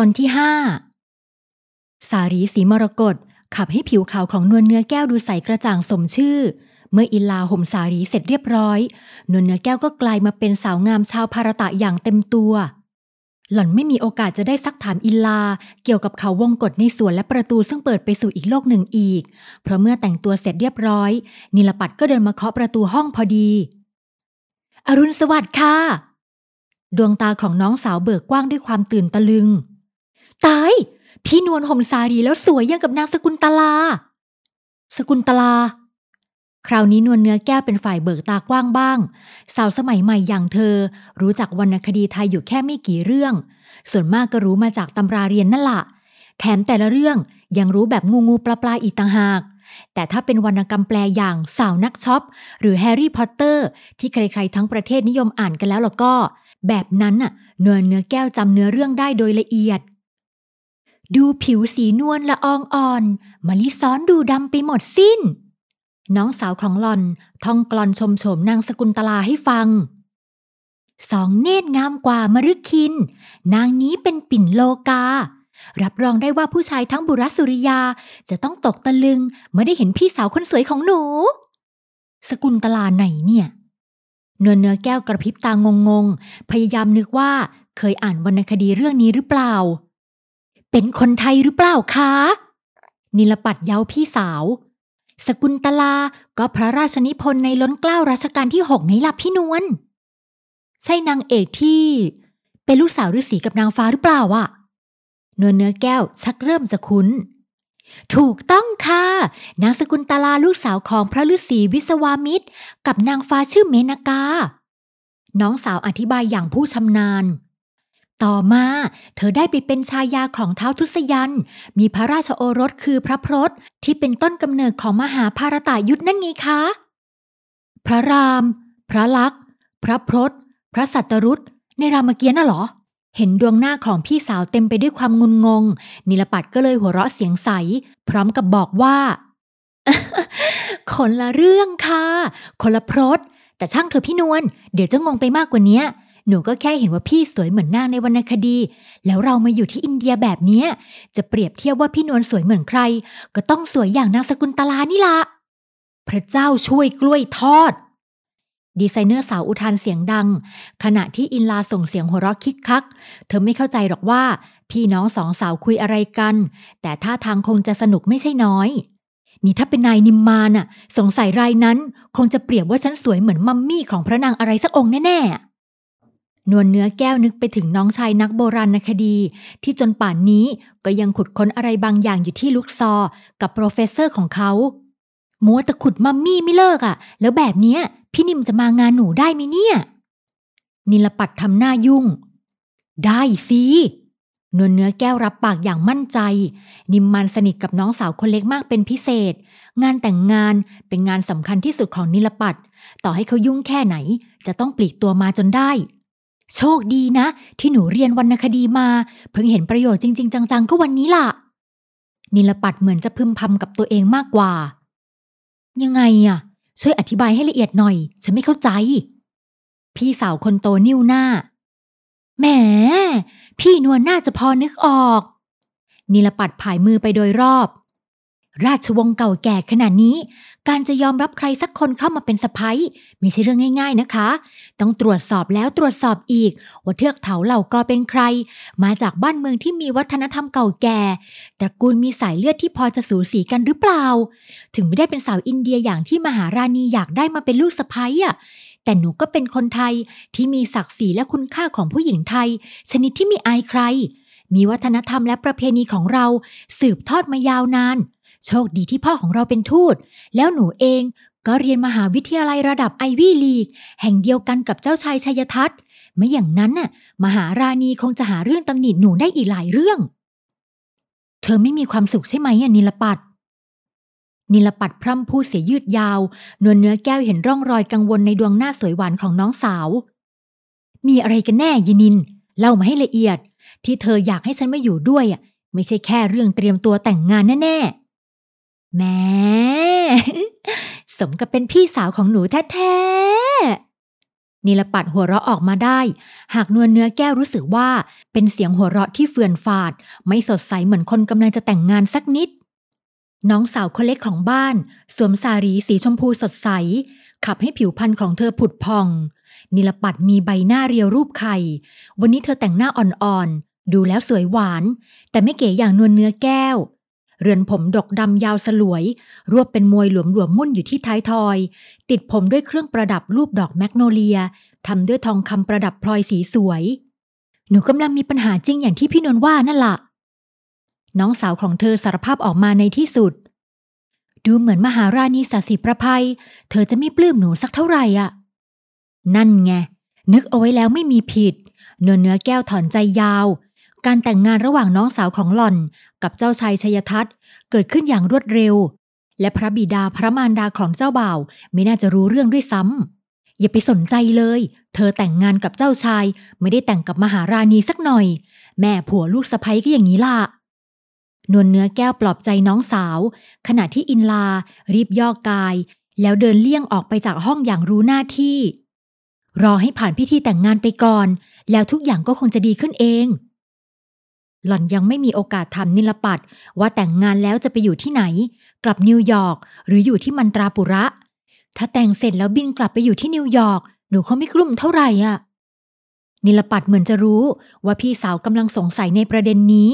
ตอนที่ห้าสารีสีมรกตขับให้ผิวขาวของนวลเนื้อแก้วดูใสกระจ่างสมชื่อ เมื่ออิลาห่มสารีเสร็จเรียบร้อย นวลเนื้อแก้วก็กลายมาเป็นสาวงามชาวภารตะอย่างเต็มตัว หล่อนไม่มีโอกาสจะได้ซักถามอิลา เกี่ยวกับเขาวงกฏในสวนและประตูซึ่งเปิดไปสู่อีกโลกหนึ่งอีก เพราะเมื่อแต่งตัวเสร็จเรียบร้อย นิลปัดก็เดินมาเคาะประตูห้องพอดี อรุณสวัสดิ์ค่ะ ดวงตาของน้องสาวเบิกกว้างด้วยความตื่นตะลึง ตาย พี่นวลห่มสารีแล้วสวยยังกับนางสกุลตลา สกุลตลา คราวนี้นวลเนื้อแก้วเป็นฝ่ายเบิกตากว้างบ้าง สาวสมัยใหม่อย่างเธอ รู้จักวรรณคดีไทยอยู่แค่ไม่กี่เรื่อง ส่วนมากก็รู้มาจากตำราเรียนนั่นละแถมแต่ละเรื่องยังรู้แบบงูงูปลาปลาอีกต่างหากแต่ถ้าเป็นวรรณกรรมแปลอย่างสาวนักช็อป หรือแฮร์รี่พอตเตอร์ ที่ใครๆทั้งประเทศนิยมอ่านกันแล้วล่ะก็ แบบนั้นน่ะเนื้อเนื้อแก้วจำเนื้อเรื่องได้โดยละเอียด ดูผิวสีนวลละอองอ่อนมะลิซ้อนดูดำไปหมดสิ้น น้องสาวของหล่อนท่องกลอนชมโฉมนางสกุลตลาให้ฟัง สองเนตรงามกว่ามฤคิน นางนี้เป็นปิ่นโลกา รับรองได้ว่าผู้ชายทั้งบุรสุริยาจะต้องตกตะลึงเมื่อได้เห็นพี่สาวคนสวยของหนู สกุลตลาไหนเนี่ยเนื้อเนื้อแก้วกระพริบตางงงๆพยายามนึกว่าเคยอ่านวรรณคดีเรื่องนี้หรือเปล่า เป็นคนไทยหรือเปล่าคะ นิลปัดเย้าพี่สาว สกุลตลาก็พระราชนิพนธ์ในล้นเกล้ารัชกาลที่หกไงล่ะพี่นวล ใช่นางเอกที่ เป็นลูกสาวฤาษีกับนางฟ้าหรือเปล่าอะนื้อเนื้อแก้วชักเริ่มจะคุ้น ถูกต้องค่ะ นางสกุลตลาลูกสาวของพระฤาษีวิศวามิตร กับนางฟ้าชื่อเมนากา น้องสาวอธิบายอย่างผู้ชำนาญ ต่อมาเธอได้ไปเป็นชายาของเท้าทุสยัน มีพระราชโอรสคือพระพรตที่เป็นต้นกำเนิดของมหาภารตายุทธนั่นไงคะ พระราม พระลักษณ์พระพรตพระสัตรุษในรามเกียรติ์น่ะเหรอ เห็นดวงหน้าของพี่สาวเต็มไปด้วยความงุนงง นิลปัดก็เลยหัวเราะเสียงใส พร้อมกับบอกว่าคนละเรื่องค่ะ คนละพรตแต่ช่างเถอพี่นวลเดี๋ยวจะงงไปมากกว่านี้ หนูก็แค่เห็นว่าพี่สวยเหมือนนางในวรรณคดี แล้วเรามาอยู่ที่อินเดียแบบเนี้ยจะเปรียบเทียบว่าพี่นวลสวยเหมือนใคร ก็ต้องสวยอย่างนางสกุลตลานี่ละพระเจ้าช่วยกล้วยทอด ดีไซเนอร์สาวอุทานเสียงดัง ขณะที่อินลาส่งเสียงหัวเราะคิกคัก เธอไม่เข้าใจหรอกว่า พี่น้องสองสาวคุยอะไรกัน แต่ท่าทางคงจะสนุกไม่ใช่น้อยนี่ถ้าเป็นนายนิมมานน่ะสงสัยรายนั้น คงจะเปรียบว่าฉันสวยเหมือนมัมมี่ของพระนางอะไรสักองค์แน่ๆ นวลเนื้อแก้วนึกไปถึงน้องชายนักโบราณคดี ที่จนป่านนี้ก็ยังขุดค้นอะไรบางอย่างอยู่ที่ลุกซอร์ กับ professor ของเขามัวแต่ขุดมัมมี่ไม่เลิกอะ่ะ แล้วแบบเนี้ย พี่นิมจะมางานหนูได้ไหมเนี่ย นิลปัดทำหน้ายุ่ง ได้สินวลเนื้อแก้วรับปากอย่างมั่นใจ นิมมันสนิทกับน้องสาวคนเล็กมากเป็นพิเศษ งานแต่งงานเป็นงานสำคัญที่สุดของนิลปัด ต่อให้เขายุ่งแค่ไหน จะต้องปลีกตัวมาจนได้ โชคดีนะ ที่หนูเรียนวรรณคดีมา เพิ่งเห็นประโยชน์จริง ๆ จัง ๆ ก็วันนี้ล่ะ นิลปัดเหมือนจะพึมพำกับตัวเองมากกว่า ยังไงอะช่วยอธิบายให้ละเอียดหน่อย ฉันไม่เข้าใจ พี่สาวคนโตนิ้วหน้า แหม พี่นวลน่าจะพอนึกออก นิลปัดผายมือไปโดยรอบ ราชวงศ์เก่าแก่ขนาดนี้ การจะยอมรับใครสักคนเข้ามาเป็นสะพ้ยไม่ใช่เรื่องง่าย ๆนะคะ ต้องตรวจสอบแล้วตรวจสอบอีก ว่าเทือกเถาเหล่ากอเป็นใคร มาจากบ้านเมืองที่มีวัฒนธรรมเก่าแก่ตระกูลมีสายเลือดที่พอจะสูสีกันหรือเปล่า ถึงไม่ได้เป็นสาวอินเดียอย่างที่มหาราณีอยากได้มาเป็นลูกสะพ้ยอะแต่หนูก็เป็นคนไทยที่มีศักดิ์ศรีและคุณค่าของผู้หญิงไทย ชนิดที่มีอายใคร มีวัฒนธรรมและประเพณีของเรา สืบทอดมายาวนาน โชคดีที่พ่อของเราเป็นทูต แล้วหนูเองก็เรียนมหาวิทยาลัยระดับไอวี่ลีก แห่งเดียวกันกับเจ้าชายชัยทัศน์ไม่อย่างนั้นน่ะ มหาราณีคงจะหาเรื่องตำหนิหนูได้อีกหลายเรื่อง เธอไม่มีความสุขใช่ไหมอะนิลปัดนิลปัดพร่ำพูดเสียยืดยาว นวลเนื้อแก้วเห็นร่องรอยกังวลในดวงหน้าสวยหวานของน้องสาว มีอะไรกันแน่ยินิน เล่ามาให้ละเอียด ที่เธออยากให้ฉันมาอยู่ด้วยอะ ไม่ใช่แค่เรื่องเตรียมตัวแต่งงานแน่ๆ แม่สมกับเป็นพี่สาวของหนูแท้ๆนิลปัดหัวเราะออกมาได้ หากนวลเนื้อแก้วรู้สึกว่าเป็นเสียงหัวเราะที่เฟื่อนฟาด ไม่สดใสเหมือนคนกำลังจะแต่งงานสักนิด น้องสาวคนเล็กของบ้าน สวมสารีสีชมพูสดใส ขับให้ผิวพรรณของเธอผุดพอง นิลปัดมีใบหน้าเรียวรูปไข่ วันนี้เธอแต่งหน้าอ่อนๆ ดูแล้วสวยหวาน แต่ไม่เก๋อย่างนวลเนื้อแก้ว เรือนผมดกดำยาวสลวย รวบเป็นมวยหลวมๆมุ่นอยู่ที่ท้ายทอย ติดผมด้วยเครื่องประดับรูปดอกแมกโนเลียทำด้วยทองคำประดับพลอยสีสวย หนูกำลังมีปัญหาจริงอย่างที่พี่นนท์ว่านั่นละ่ะ น้องสาวของเธอสารภาพออกมาในที่สุด ดูเหมือนมหาราณีสาสีประภัย เธอจะไม่ปลื้มหนูสักเท่าไหร่อะ นั่นไง นึกเอาไว้แล้วไม่มีผิด เนื้อเนื้อแก้วถอนใจยาวการแต่งงานระหว่างน้องสาวของหล่อน กับเจ้าชายชัยทัศน์เกิดขึ้นอย่างรวดเร็ว และพระบิดาพระมารดาของเจ้าบ่าวไม่น่าจะรู้เรื่องด้วยซ้ำอย่าไปสนใจเลย เธอแต่งงานกับเจ้าชายไม่ได้แต่งกับมหาราณีสักหน่อย แม่ผัวลูกสะใภ้ก็อย่างนี้ล่ะนวลเนื้อแก้วปลอบใจน้องสาว ขณะที่อินลา รีบย่อกาย แล้วเดินเลี่ยงออกไปจากห้องอย่างรู้หน้าที่ รอให้ผ่านพิธีแต่งงานไปก่อน แล้วทุกอย่างก็คงจะดีขึ้นเอง หล่อนยังไม่มีโอกาสทำนิลปัดว่าแต่งงานแล้วจะไปอยู่ที่ไหน กลับนิวยอร์กหรืออยู่ที่มันตราปุระ ถ้าแต่งเสร็จแล้วบินกลับไปอยู่ที่นิวยอร์กหนูเขาไม่กลุ้มเท่าไหร่อะ นิลปัดเหมือนจะรู้ว่าพี่สาวกำลังสงสัยในประเด็นนี้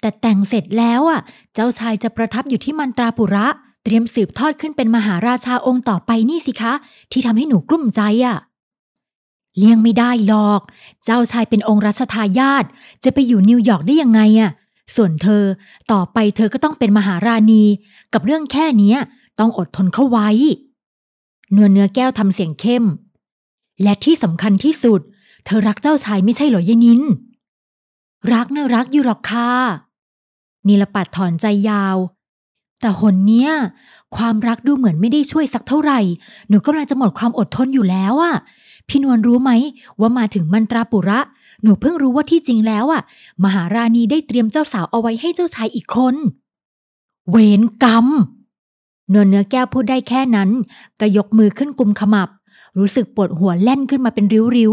แต่แต่งเสร็จแล้วอะ เจ้าชายจะประทับอยู่ที่มันตราปุระ เตรียมสืบทอดขึ้นเป็นมหาราชาองค์ต่อไปนี่สิคะ ที่ทำให้หนูกลุ้มใจอะ เลี่ยงไม่ได้หรอก เจ้าชายเป็นองค์รัชทายาทจะไปอยู่นิวยอร์กได้ยังไงอะส่วนเธอต่อไปเธอก็ต้องเป็นมหาราณี กับเรื่องแค่นี้ต้องอดทนเข้าไว้นื้อเนื้อแก้วทำเสียงเข้ม และที่สำคัญที่สุด เธอรักเจ้าชายไม่ใช่เหรอยายนินรักเนะรักอยู่หรอกค่ะนิลปัดถอนใจยาว แต่หนเนี้ยความรักดูเหมือนไม่ได้ช่วยสักเท่าไหร่ หนูกำลังจะหมดความอดทนอยู่แล้วอะ พี่นวลรู้ไหม ว่ามาถึงมันตราปุระ หนูเพิ่งรู้ว่าที่จริงแล้วอะมหาราณีได้เตรียมเจ้าสาวเอาไว้ให้เจ้าชายอีกคน เวรกรรมนวลเนื้อแก้วพูดได้แค่นั้น ก็ยกมือขึ้นกุมขมับ รู้สึกปวดหัวแล่นขึ้นมาเป็นริ้ว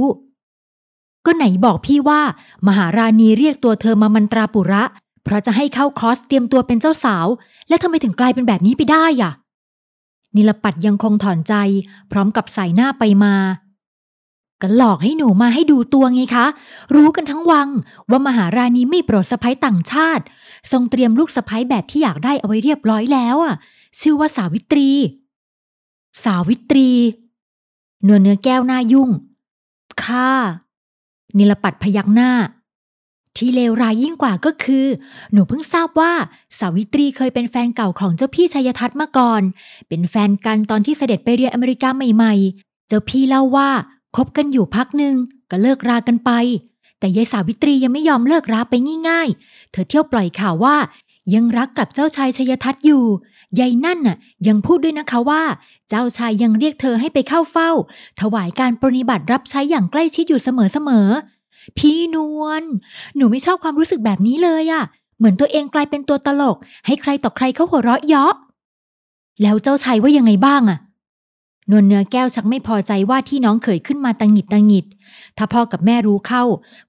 ๆ ก็ไหนบอกพี่ว่า มหาราณีเรียกตัวเธอมามันตราปุระ เพราะจะให้เข้าคอร์สเตรียมตัวเป็นเจ้าสาว แล้วทำไมถึงกลายเป็นแบบนี้ไปได้อะนิลปัดยังคงถอนใจ พร้อมกับสายหน้าไปมา ก็หลอกให้หนูมาให้ดูตัวไงคะ รู้กันทั้งวัง ว่ามหาราณีไม่โปรดสะพ้ยต่างชาติ ทรงเตรียมลูกสะพ้ยแบบที่อยากได้เอาไว้เรียบร้อยแล้วอะ ชื่อว่าสาวิตรี สาวิตรีเนื้อเนื้อแก้วหน้ายุ่งค่ะนิลปัดพยักหน้า ที่เลวร้ายยิ่งกว่าก็คือ หนูเพิ่งทราบว่า สาวิตรีเคยเป็นแฟนเก่าของเจ้าพี่ชัยทัศน์มาก่อน เป็นแฟนกันตอนที่เสด็จไปเรียนอเมริกาใหม่ ๆ เจ้าพี่เล่าว่า คบกันอยู่พักหนึ่งก็เลิกรากันไป แต่ยายสาวิตรียังไม่ยอมเลิกราไปง่ายๆ เธอเที่ยวปล่อยข่าวว่า ยังรักกับเจ้าชายชยทัศน์อยู่ยายนั่นน่ะ ยังพูดด้วยนะคะว่า เจ้าชายยังเรียกเธอให้ไปเข้าเฝ้า ถวายการปรนิบัติรับใช้อย่างใกล้ชิดอยู่เสมอๆพี่นวลหนูไม่ชอบความรู้สึกแบบนี้เลยอะเหมือนตัวเองกลายเป็นตัวตลก ให้ใครต่อใครเขาหัวเราะเยาะแล้วเจ้าชายว่ายังไงบ้างอะ นวลเนื้อแก้วชักไม่พอใจว่าที่น้องเขยขึ้นมาตังหงิดตังหงิด ถ้าพ่อกับแม่รู้เข้า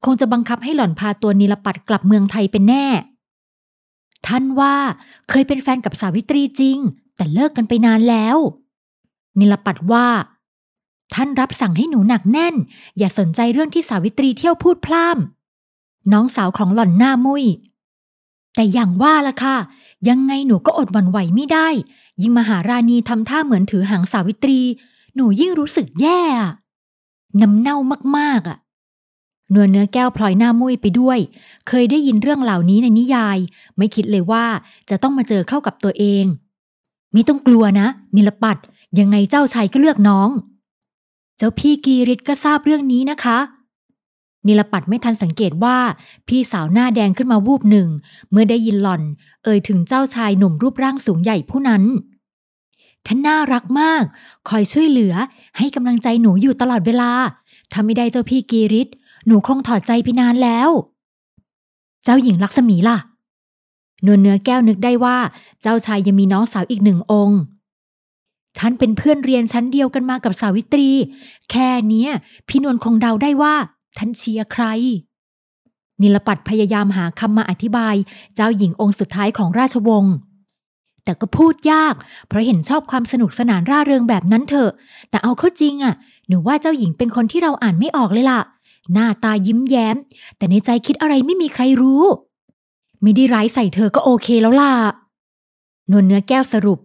คงจะบังคับให้หล่อนพาตัวนิลปัดกลับเมืองไทยเป็นแน่ ท่านว่าเคยเป็นแฟนกับสาวิตรีจริง แต่เลิกกันไปนานแล้ว นิลปัดว่า ท่านรับสั่งให้หนูหนักแน่น อย่าสนใจเรื่องที่สาวิตรีเที่ยวพูดพล่ำน้องสาวของหล่อนหน้ามุยแต่อย่างว่าละค่ะ ยังไงหนูก็อดหวั่นไหวไม่ได้ ยิ่งมหาราณีทำท่าเหมือนถือหางสาวิตรี หนูยิ่งรู้สึกแย่อะน้ำเน่ามากๆอะเนื้อเนื้อแก้วพลอยหน้ามุ้ยไปด้วย เคยได้ยินเรื่องเหล่านี้ในนิยาย ไม่คิดเลยว่าจะต้องมาเจอเข้ากับตัวเองม่ต้องกลัวนะ นิลปัดยังไงเจ้าชายก็เลือกน้อง เจ้าพี่กีริตก็ทราบเรื่องนี้นะคะ นิลปัดไม่ทันสังเกตว่าพี่สาวหน้าแดงขึ้นมาวูบหนึ่ง เมื่อได้ยินหล่อน เอ่ยถึงเจ้าชายหนุ่มรูปร่างสูงใหญ่ผู้นั้น ท่านน่ารักมาก คอยช่วยเหลือให้กำลังใจหนูอยู่ตลอดเวลา ถ้าไม่ได้เจ้าพี่กีริตหนูคงถอดใจไปนานแล้ว เจ้าหญิงลักษมีล่ะ นวลเนื้อแก้วนึกได้ว่า เจ้าชายยังมีน้องสาวอีกหนึ่งองค์ท่านเป็นเพื่อนเรียนชั้นเดียวกันมากับสาวิตรี แค่เนี้ย พี่นวลคงเดาได้ว่าท่านเชียร์ใคร นิลปัดพยายามหาคำมาอธิบาย เจ้าหญิงองค์สุดท้ายของราชวงศ์ แต่ก็พูดยาก เพราะเห็นชอบความสนุกสนานร่าเริงแบบนั้นเถอะ แต่เอาเข้าจริงอะหนูว่าเจ้าหญิงเป็นคนที่เราอ่านไม่ออกเลยล่ะ หน้าตายิ้มแย้ม แต่ในใจคิดอะไรไม่มีใครรู้ ไม่ได้ร้ายใส่เธอก็โอเคแล้วล่ะ นวลเนื้อแก้วสรุป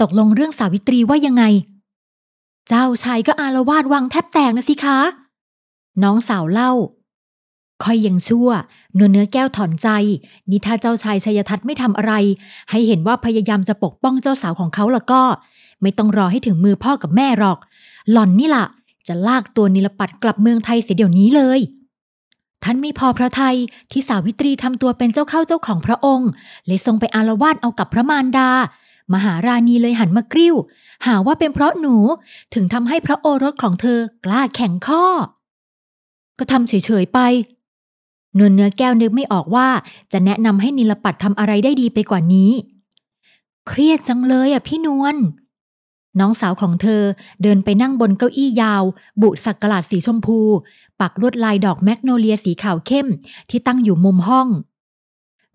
ตกลงเรื่องสาวิตรีว่ายังไง เจ้าชายก็อารวาดวังแทบแตกนะสิคะ น้องสาวเล่า ค่อยยังชั่วนวลเนื้อแก้วถอนใจ นี่ถ้าเจ้าชายชัยทัศน์ไม่ทำอะไร ให้เห็นว่าพยายามจะปกป้องเจ้าสาวของเขาแล้วก็ ไม่ต้องรอให้ถึงมือพ่อกับแม่หรอก หล่อนนี่ล่ะ จะลากตัวนิลปัดกลับเมืองไทยเสียเดี๋ยวนี้เลยท่านไม่พอพระไทยที่สาวิตรีทำตัวเป็นเจ้าเข้าเจ้าของพระองค์เลยทรงไปอารวาสเอากับพระมารดา มหาราณีเลยหันมากริ้ว หาว่าเป็นเพราะหนูถึงทำให้พระโอรสของเธอกล้าแข่งข้อ ก็ทำเฉยๆไป นวลเนื้อแก้วนึกไม่ออกว่า จะแนะนำให้นิลปัดทำอะไรได้ดีไปกว่านี้ เครียดจังเลยอะพี่นวลน้องสาวของเธอเดินไปนั่งบนเก้าอี้ยาว บุสักกลาดสีชมพู ปักลวดลายดอกแมกโนเลียสีขาวเข้ม ที่ตั้งอยู่มุมห้อง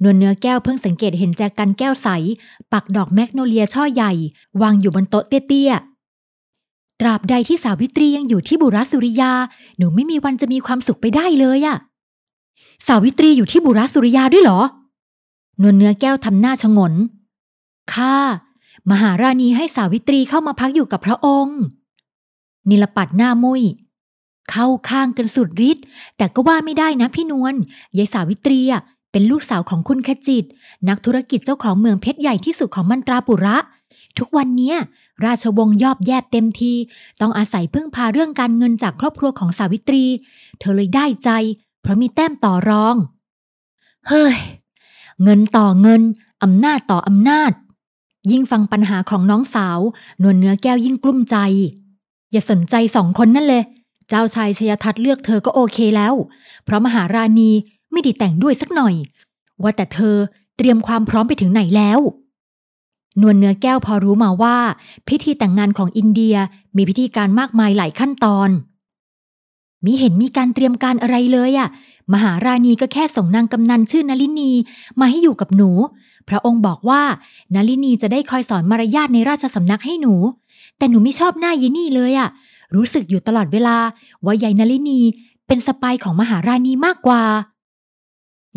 นวลเนื้อแก้วเพิ่งสังเกตเห็นแจกันแก้วใส ปักดอกแมกโนเลียช่อใหญ่ วางอยู่บนโต๊ะเตี้ยๆตราบใดที่สาวิตรียังอยู่ที่บุรัสุริยา หนูไม่มีวันจะมีความสุขไปได้เลยอะ สาวิตรีอยู่ที่บุรสุริยาด้วยเหรอนวลเนื้อแก้วทำหน้าชงนค่ะมหาราณีให้สาวิตรีเข้ามาพักอยู่กับพระองค์ นิลปัดหน้ามุยเข้าข้างกันสุดฤทธิ์แต่ก็ว่าไม่ได้นะพี่นวลยายสาวิตรีอะเป็นลูกสาวของคุณขจิต นักธุรกิจเจ้าของเมืองเพชรใหญ่ที่สุดของมันตราปุระ ทุกวันเนี้ยราชวงศ์ยอบแยบเต็มที ต้องอาศัยพึ่งพาเรื่องการเงินจากครอบครัวของสาวิตรี เธอเลยได้ใจ เพราะมีแต้มต่อรอง เฮ้ย เงินต่อเงิน อำนาจต่ออำนาจ ยิ่งฟังปัญหาของน้องสาว นวลเนื้อแก้วยิ่งกลุ้มใจ อย่าสนใจสองคนนั่นเลย เจ้าชายชยทัศน์เลือกเธอก็โอเคแล้ว เพราะมหาราณีไม่ได้แต่งด้วยสักหน่อย ว่าแต่เธอเตรียมความพร้อมไปถึงไหนแล้ว นวลเนื้อแก้วพอรู้มาว่า พิธีแต่งงานของอินเดียมีพิธีการมากมายหลายขั้นตอน มิเห็นมีการเตรียมการอะไรเลยอะมหาราณีก็แค่ส่งนางกำนันชื่อนลินีมาให้อยู่กับหนู พระองค์บอกว่านาลินีจะได้คอยสอนมารยาทในราชสำนักให้หนู แต่หนูไม่ชอบหน้ายายนี่เลยอะรู้สึกอยู่ตลอดเวลา ว่ายายนาลินีเป็นสปายของมหาราณีมากกว่า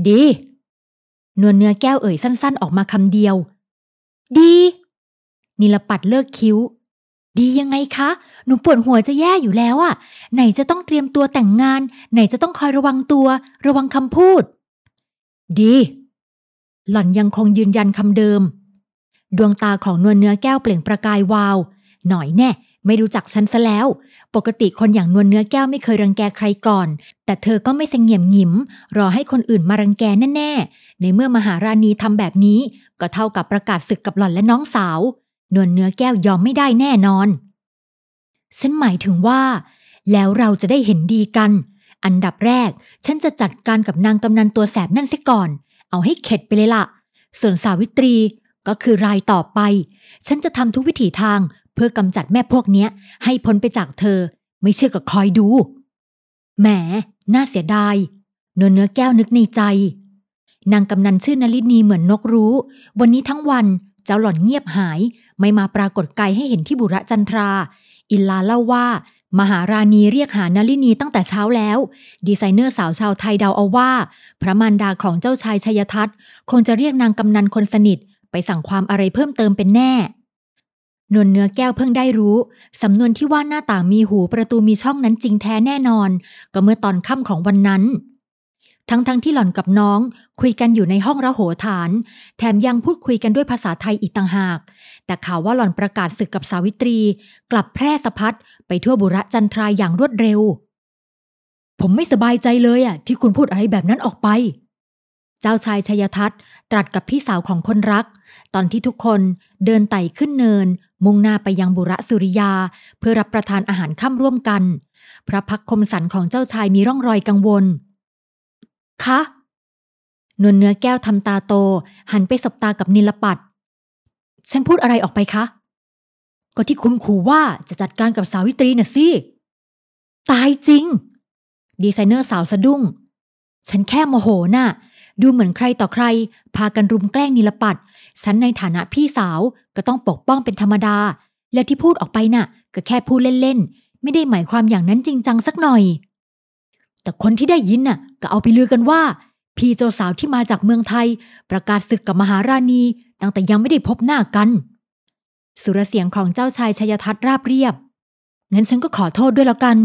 ดี นวลเนื้อแก้วเอ่ยสั้นๆ ออกมาคำเดียว ดี นิลปัดเลิกคิ้ว ดียังไงคะ หนูปวดหัวจะแย่อยู่แล้วอะไหนจะต้องเตรียมตัวแต่งงาน ไหนจะต้องคอยระวังตัว ระวังคำพูด ดี หล่อนยังคงยืนยันคำเดิม ดวงตาของนวลเนื้อแก้วเปล่งประกายวาว หน่อยแน่ ไม่รู้จักฉันซะแล้ว ปกติคนอย่างนวลเนื้อแก้วไม่เคยรังแกใครก่อน แต่เธอก็ไม่เสงี่ยมหงิม รอให้คนอื่นมารังแกแน่ๆ ในเมื่อมหาราณีทำแบบนี้ ก็เท่ากับประกาศศึกกับหล่อนและน้องสาว นวลเนื้อแก้วยอมไม่ได้แน่นอน ฉันหมายถึงว่า แล้วเราจะได้เห็นดีกัน อันดับแรก ฉันจะจัดการกับนางกำนันตัวแสบนั่นเสียก่อน เอาให้เข็ดไปเลยล่ะ ส่วนสาวิตรีก็คือรายต่อไป ฉันจะทำทุกวิถีทางเพื่อกำจัดแม่พวกเนี้ย ให้พ้นไปจากเธอ ไม่เชื่อก็คอยดู แหม น่าเสียดายนื้อเนื้อแก้วนึกในใจ นางกำนันชื่อนลินีเหมือนนกรู้ วันนี้ทั้งวันเจ้าหล่อนเงียบหาย ไม่มาปรากฏกายให้เห็นที่บุระจันทรา อินลาเล่าว่า มหาราณีเรียกหานลินีตั้งแต่เช้าแล้ว ดีไซเนอร์สาวชาวไทยเดาเอาว่า พระมารดาของเจ้าชายชัยทัศน์ คงจะเรียกนางกำนันคนสนิท ไปสั่งความอะไรเพิ่มเติมเป็นแน่นวลเนื้อแก้วเพิ่งได้รู้ สำนวนที่ว่าหน้าต่างมีหูประตูมีช่องนั้นจริงแท้แน่นอน ก็เมื่อตอนค่ำของวันนั้น ทั้งๆทที่หล่อนกับน้องคุยกันอยู่ในห้องระโหฐาน แถมยังพูดคุยกันด้วยภาษาไทยอีกต่างหาก แต่ข่าวว่าหล่อนประกาศศึกกับสาวิตรี กลับแพร่สะพัดไปทั่วบุระจันทราอย่างรวดเร็ว ผมไม่สบายใจเลยอะที่คุณพูดอะไรแบบนั้นออกไป เจ้าชายชยทัศน์ตรัสกับพี่สาวของคนรัก ตอนที่ทุกคนเดินไต่ขึ้นเนิน มุ่งหน้าไปยังบุระสุริยา เพื่อรับประทานอาหารค่ำร่วมกัน พระพักคมสันของเจ้าชายมีร่องรอยกังวล คะนวลเนื้อแก้วทำตาโต หันไปสบตากับนิลปัดฉันพูดอะไรออกไปคะ ก็ที่คุณขู่ว่าจะจัดการกับสาวิตรีน่ะสิ ตายจริง ดีไซเนอร์สาวสะดุ้ง ฉันแค่โมโหน่ะ ดูเหมือนใครต่อใคร พากันรุมแกล้งนิลปัดฉันในฐานะพี่สาวก็ต้องปกป้องเป็นธรรมดา และที่พูดออกไปน่ะ ก็แค่พูดเล่นๆ ไม่ได้หมายความอย่างนั้นจริงจังสักหน่อย แต่คนที่ได้ยินน่ะก็เอาไปลือกันว่า พี่เจ้าสาวที่มาจากเมืองไทย ประกาศศึกกับมหาราณี ตั้งแต่ยังไม่ได้พบหน้ากัน สุรเสียงของเจ้าชายชยทัศน์ราบเรียบงั้นฉันก็ขอโทษด้วยแล้วกัน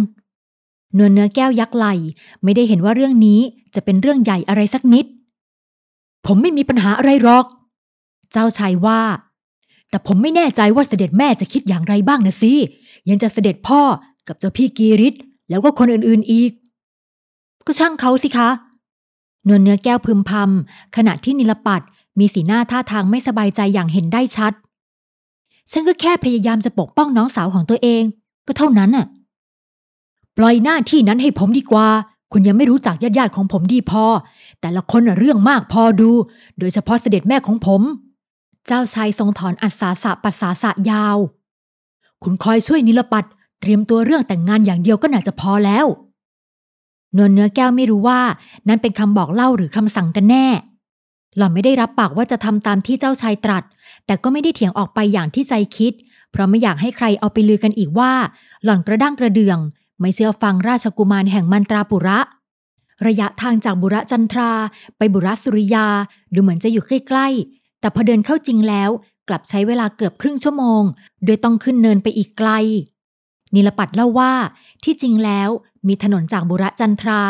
นวลเนื้อแก้วยักไหลไม่ได้เห็นว่าเรื่องนี้จะเป็นเรื่องใหญ่อะไรสักนิด ผมไม่มีปัญหาอะไรหรอก เจ้าชายว่า แต่ผมไม่แน่ใจว่าเสด็จแม่จะคิดอย่างไรบ้างนะสิยังจะเสด็จพ่อกับเจ้าพี่กีริศแล้วก็คนอื่นๆอีก ก็ช่างเขาสิคะ นวลเนื้อแก้วพึมพำขณะที่นิลปัดมีสีหน้าท่าทางไม่สบายใจอย่างเห็นได้ชัด ฉันก็แค่พยายามจะปกป้องน้องสาวของตัวเอง ก็เท่านั้นน่ะ ปล่อยหน้าที่นั้นให้ผมดีกว่า คุณยังไม่รู้จักญาติญาติของผมดีพอ แต่ละคนน่ะเรื่องมากพอดู โดยเฉพาะเสด็จแม่ของผม เจ้าชายทรงถอนอัศาสะปัสสาสะยาว คุณคอยช่วยนิลปัดเตรียมตัวเรื่องแต่งงานอย่างเดียวก็น่าจะพอแล้ว นวลเนื้อแก้วไม่รู้ว่า นั่นเป็นคำบอกเล่าหรือคำสั่งกันแน่ หล่อนไม่ได้รับปากว่าจะทำตามที่เจ้าชายตรัส แต่ก็ไม่ได้เถียงออกไปอย่างที่ใจคิด เพราะไม่อยากให้ใครเอาไปลือกันอีกว่า หล่อนกระด้างกระเดือง ไม่เชื่อฟังราชกุมารแห่งมันตราปุระ ระยะทางจากบุระจันทรา ไปบุระสุริยา ดูเหมือนจะอยู่ใกล้ๆ แต่พอเดินเข้าจริงแล้ว กลับใช้เวลาเกือบครึ่งชั่วโมง โดยต้องขึ้นเนินไปอีกไกลนิลปัดเล่าว่าที่จริงแล้ว มีถนนจากบุระจันทรา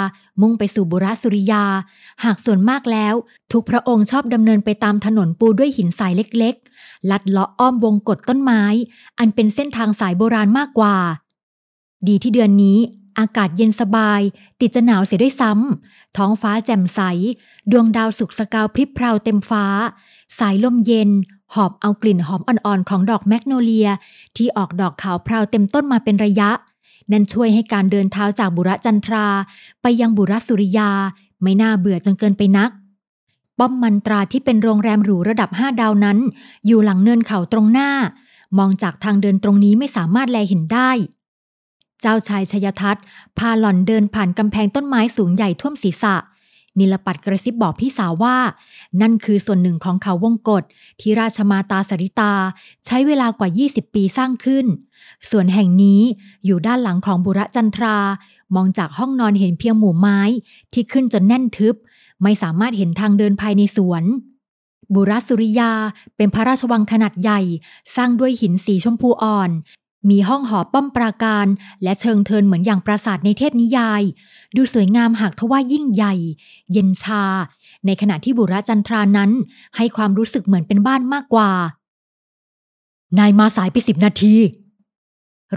มุ่งไปสู่บุระสุริยา หากส่วนมากแล้ว ทุกพระองค์ชอบดำเนินไปตามถนนปูด้วยหินทรายเล็กๆ ลัดเลาะอ้อมวงกฏต้นไม้ อันเป็นเส้นทางสายโบราณมากกว่า ดีที่เดือนนี้ อากาศเย็นสบาย ติดจะหนาวเสียด้วยซ้ำ ท้องฟ้าแจ่มใส ดวงดาวสุกสกาวพริบเพราเต็มฟ้า สายลมเย็น หอบเอากลิ่นหอมอ่อนๆของดอกแมกโนเลีย ที่ออกดอกขาวพราวเต็มต้นมาเป็นระยะ นั่นช่วยให้การเดินเท้าจากบุระจันทรา ไปยังบุระสุริยา ไม่น่าเบื่อจนเกินไปนัก ป้อมมันตราที่เป็นโรงแรมหรูระดับห้าดาวนั้น อยู่หลังเนินเขาตรงหน้า มองจากทางเดินตรงนี้ไม่สามารถแลเห็นได้ เจ้าชายชยทัศน์พาหล่อนเดินผ่านกำแพงต้นไม้สูงใหญ่ท่วมศีรษะ นิลปัดกระซิบบอกพี่สาวว่า นั่นคือส่วนหนึ่งของเขาวงกฏที่ราชมาตาสริตา ใช้เวลากว่า 20 ปีสร้างขึ้น ส่วนแห่งนี้อยู่ด้านหลังของบุระจันทรา มองจากห้องนอนเห็นเพียงหมู่ไม้ที่ขึ้นจนแน่นทึบ ไม่สามารถเห็นทางเดินภายในสวนบุระสุริยาเป็นพระราชวังขนาดใหญ่ สร้างด้วยหินสีชมพูอ่อน มีห้องหอป้อมปราการ และเชิงเทินเหมือนอย่างปราสาทในเทพนิยาย ดูสวยงามหากทว่ายิ่งใหญ่ เย็นชา ในขณะที่บุระจันทรานั้น ให้ความรู้สึกเหมือนเป็นบ้านมากกว่า นายมาสายไปสิบนาที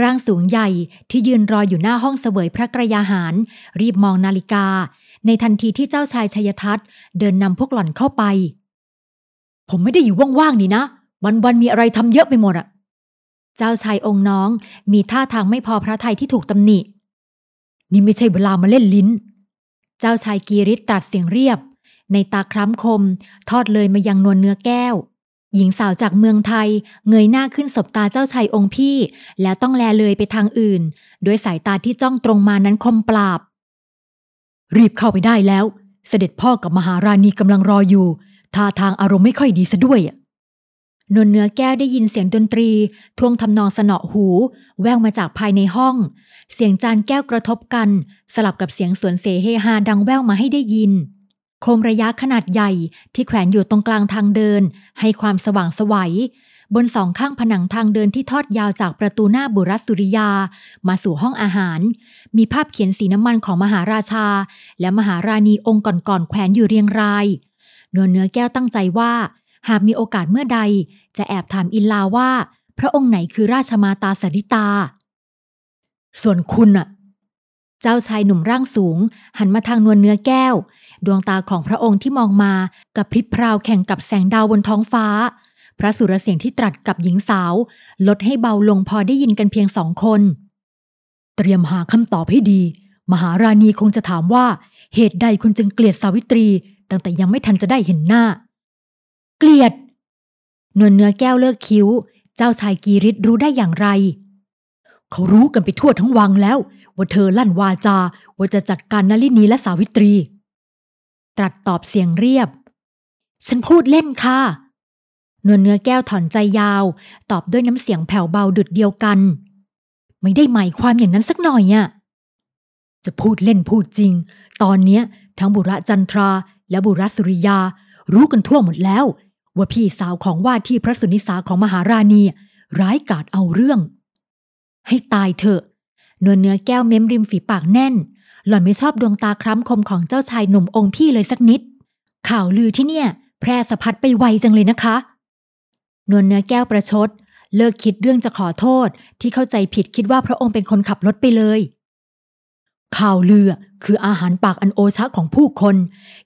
ร่างสูงใหญ่ที่ยืนรออยู่หน้าห้องเสวยพระกระยาหาร รีบมองนาฬิกา ในทันทีที่เจ้าชายชยทัศน์เดินนำพวกหล่อนเข้าไป ผมไม่ได้อยู่ว่างๆนี่นะ วันๆมีอะไรทำเยอะไปหมดอะ เจ้าชายองค์น้องมีท่าทางไม่พอพระทัยที่ถูกตำหนิ นี่ไม่ใช่เวลามาเล่นลิ้น เจ้าชายกีริตตรัสเสียงเรียบ ในตาคล้ำคม ทอดเลยมายังนวลเนื้อแก้ว หญิงสาวจากเมืองไทย เงยหน้าขึ้นสบตาเจ้าชายองค์พี่ แล้วต้องแลเลยไปทางอื่น ด้วยสายตาที่จ้องตรงมานั้นคมปราบ รีบเข้าไปได้แล้ว เสด็จพ่อกับมหาราณีกำลังรออยู่ท่าทางอารมณ์ไม่ค่อยดีซะด้วยอะ นวลเนื้อแก้วได้ยินเสียงดนตรีท่วงทำนองสนอหู แววมาจากภายในห้อง เสียงจานแก้วกระทบกัน สลับกับเสียงสวนเสเฮฮาดังแววมาให้ได้ยิน โคมระยะขนาดใหญ่ที่แขวนอยู่ตรงกลางทางเดิน ให้ความสว่างสวัย บนสองข้างผนังทางเดินที่ทอดยาวจากประตูหน้าบุรัสุริยา มาสู่ห้องอาหาร มีภาพเขียนสีน้ำมันของมหาราชา และมหาราณีองค์ก่อนๆแขวนอยู่เรียงรายนวลเนื้อแก้วตั้งใจว่า หากมีโอกาสเมื่อใด จะแอบถามอินลาว่า พระองค์ไหนคือราชมาตาสริตา ส่วนคุณอะเจ้าชายหนุ่มร่างสูง หันมาทางนวลเนื้อแก้ว ดวงตาของพระองค์ที่มองมากับพริบพราวแข่งกับแสงดาวบนท้องฟ้า พระสุรเสียงที่ตรัสกับหญิงสาว ลดให้เบาลงพอได้ยินกันเพียงสองคน เตรียมหาคำตอบให้ดี มหาราณีคงจะถามว่า เหตุใดคุณจึงเกลียดสาวิตรี ตั้งแต่ยังไม่ทันจะได้เห็นหน้า เกลียด นวลเนื้อแก้วเลิกคิ้ว เจ้าชายกีริตรู้ได้อย่างไร เขารู้กันไปทั่วทั้งวังแล้ว ว่าเธอลั่นวาจาว่าจะจัดการนลินีและสาวิตรี ตรัสตอบเสียงเรียบ ฉันพูดเล่นค่ะ นวลเนื้อแก้วถอนใจยาว ตอบด้วยน้ำเสียงแผ่วเบาดุดเดียวกัน ไม่ได้หมายความอย่างนั้นสักหน่อยอะจะพูดเล่นพูดจริง ตอนเนี้ยทั้งบุระจันทราและบุระสุริยา รู้กันทั่วหมดแล้ว ว่าพี่สาวของว่าที่พระสุนิสาของมหาราณี ร้ายกาจเอาเรื่อง ให้ตายเถอะนวลเนื้อแก้วเม้มริมฝีปากแน่น หล่อนไม่ชอบดวงตาคล้ำคมของเจ้าชายหนุ่มองค์พี่เลยสักนิด ข่าวลือที่เนี่ย แพร่สะพัดไปไวจังเลยนะคะ นวลเนื้อแก้วประชด เลิกคิดเรื่องจะขอโทษ ที่เข้าใจผิดคิดว่าพระองค์เป็นคนขับรถไปเลย ข่าวลือคืออาหารปากอันโอชะของผู้คน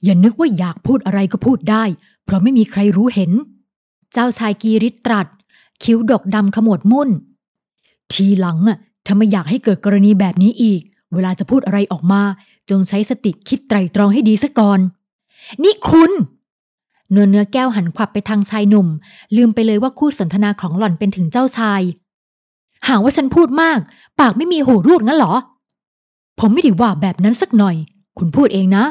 อย่านึกว่าอยากพูดอะไรก็พูดได้ เพราะไม่มีใครรู้เห็น เจ้าชายกีริตตรัส คิ้วดกดำขมวดมุ่น ทีหลังอะถ้าไม่อยากให้เกิดกรณีแบบนี้อีก เวลาจะพูดอะไรออกมา จงใช้สติคิดไตรตรองให้ดีซะก่อน นี่คุณเนื้อเนื้อแก้วหันขวับไปทางชายหนุ่ม ลืมไปเลยว่าคู่สนทนาของหล่อนเป็นถึงเจ้าชาย หาว่าฉันพูดมาก ปากไม่มีหูรูดงั้นเหรอ ผมไม่ได้ว่าแบบนั้นสักหน่อย คุณพูดเองนะ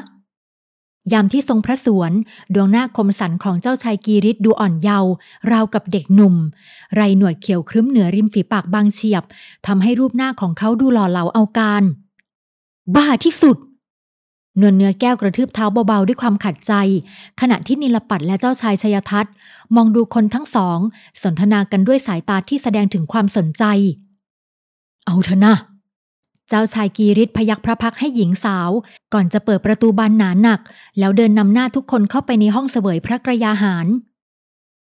ยามที่ทรงพระสวน ดวงหน้าคมสันของเจ้าชายกีริตดูอ่อนเยาว์ราวกับเด็กหนุ่ม ไรหนวดเขียวครึ้มเหนือริมฝีปากบางเฉียบทำให้รูปหน้าของเขาดูหล่อเหลาเอาการ บ้าที่สุดนวลเนื้อแก้วกระทืบเท้าเบาๆ ด้วยความขัดใจ ขณะที่นิลปัดและเจ้าชายชยทัศน์ มองดูคนทั้งสอง สนทนากันด้วยสายตาที่แสดงถึงความสนใจ เอาเถอะนะ เจ้าชายกีริศพยักพระพักให้หญิงสาว ก่อนจะเปิดประตูบานหนาหนัก แล้วเดินนำหน้าทุกคนเข้าไปในห้องเสวยพระกระยาหาร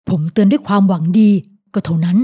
ผมเตือนด้วยความหวังดี ก็เท่านั้น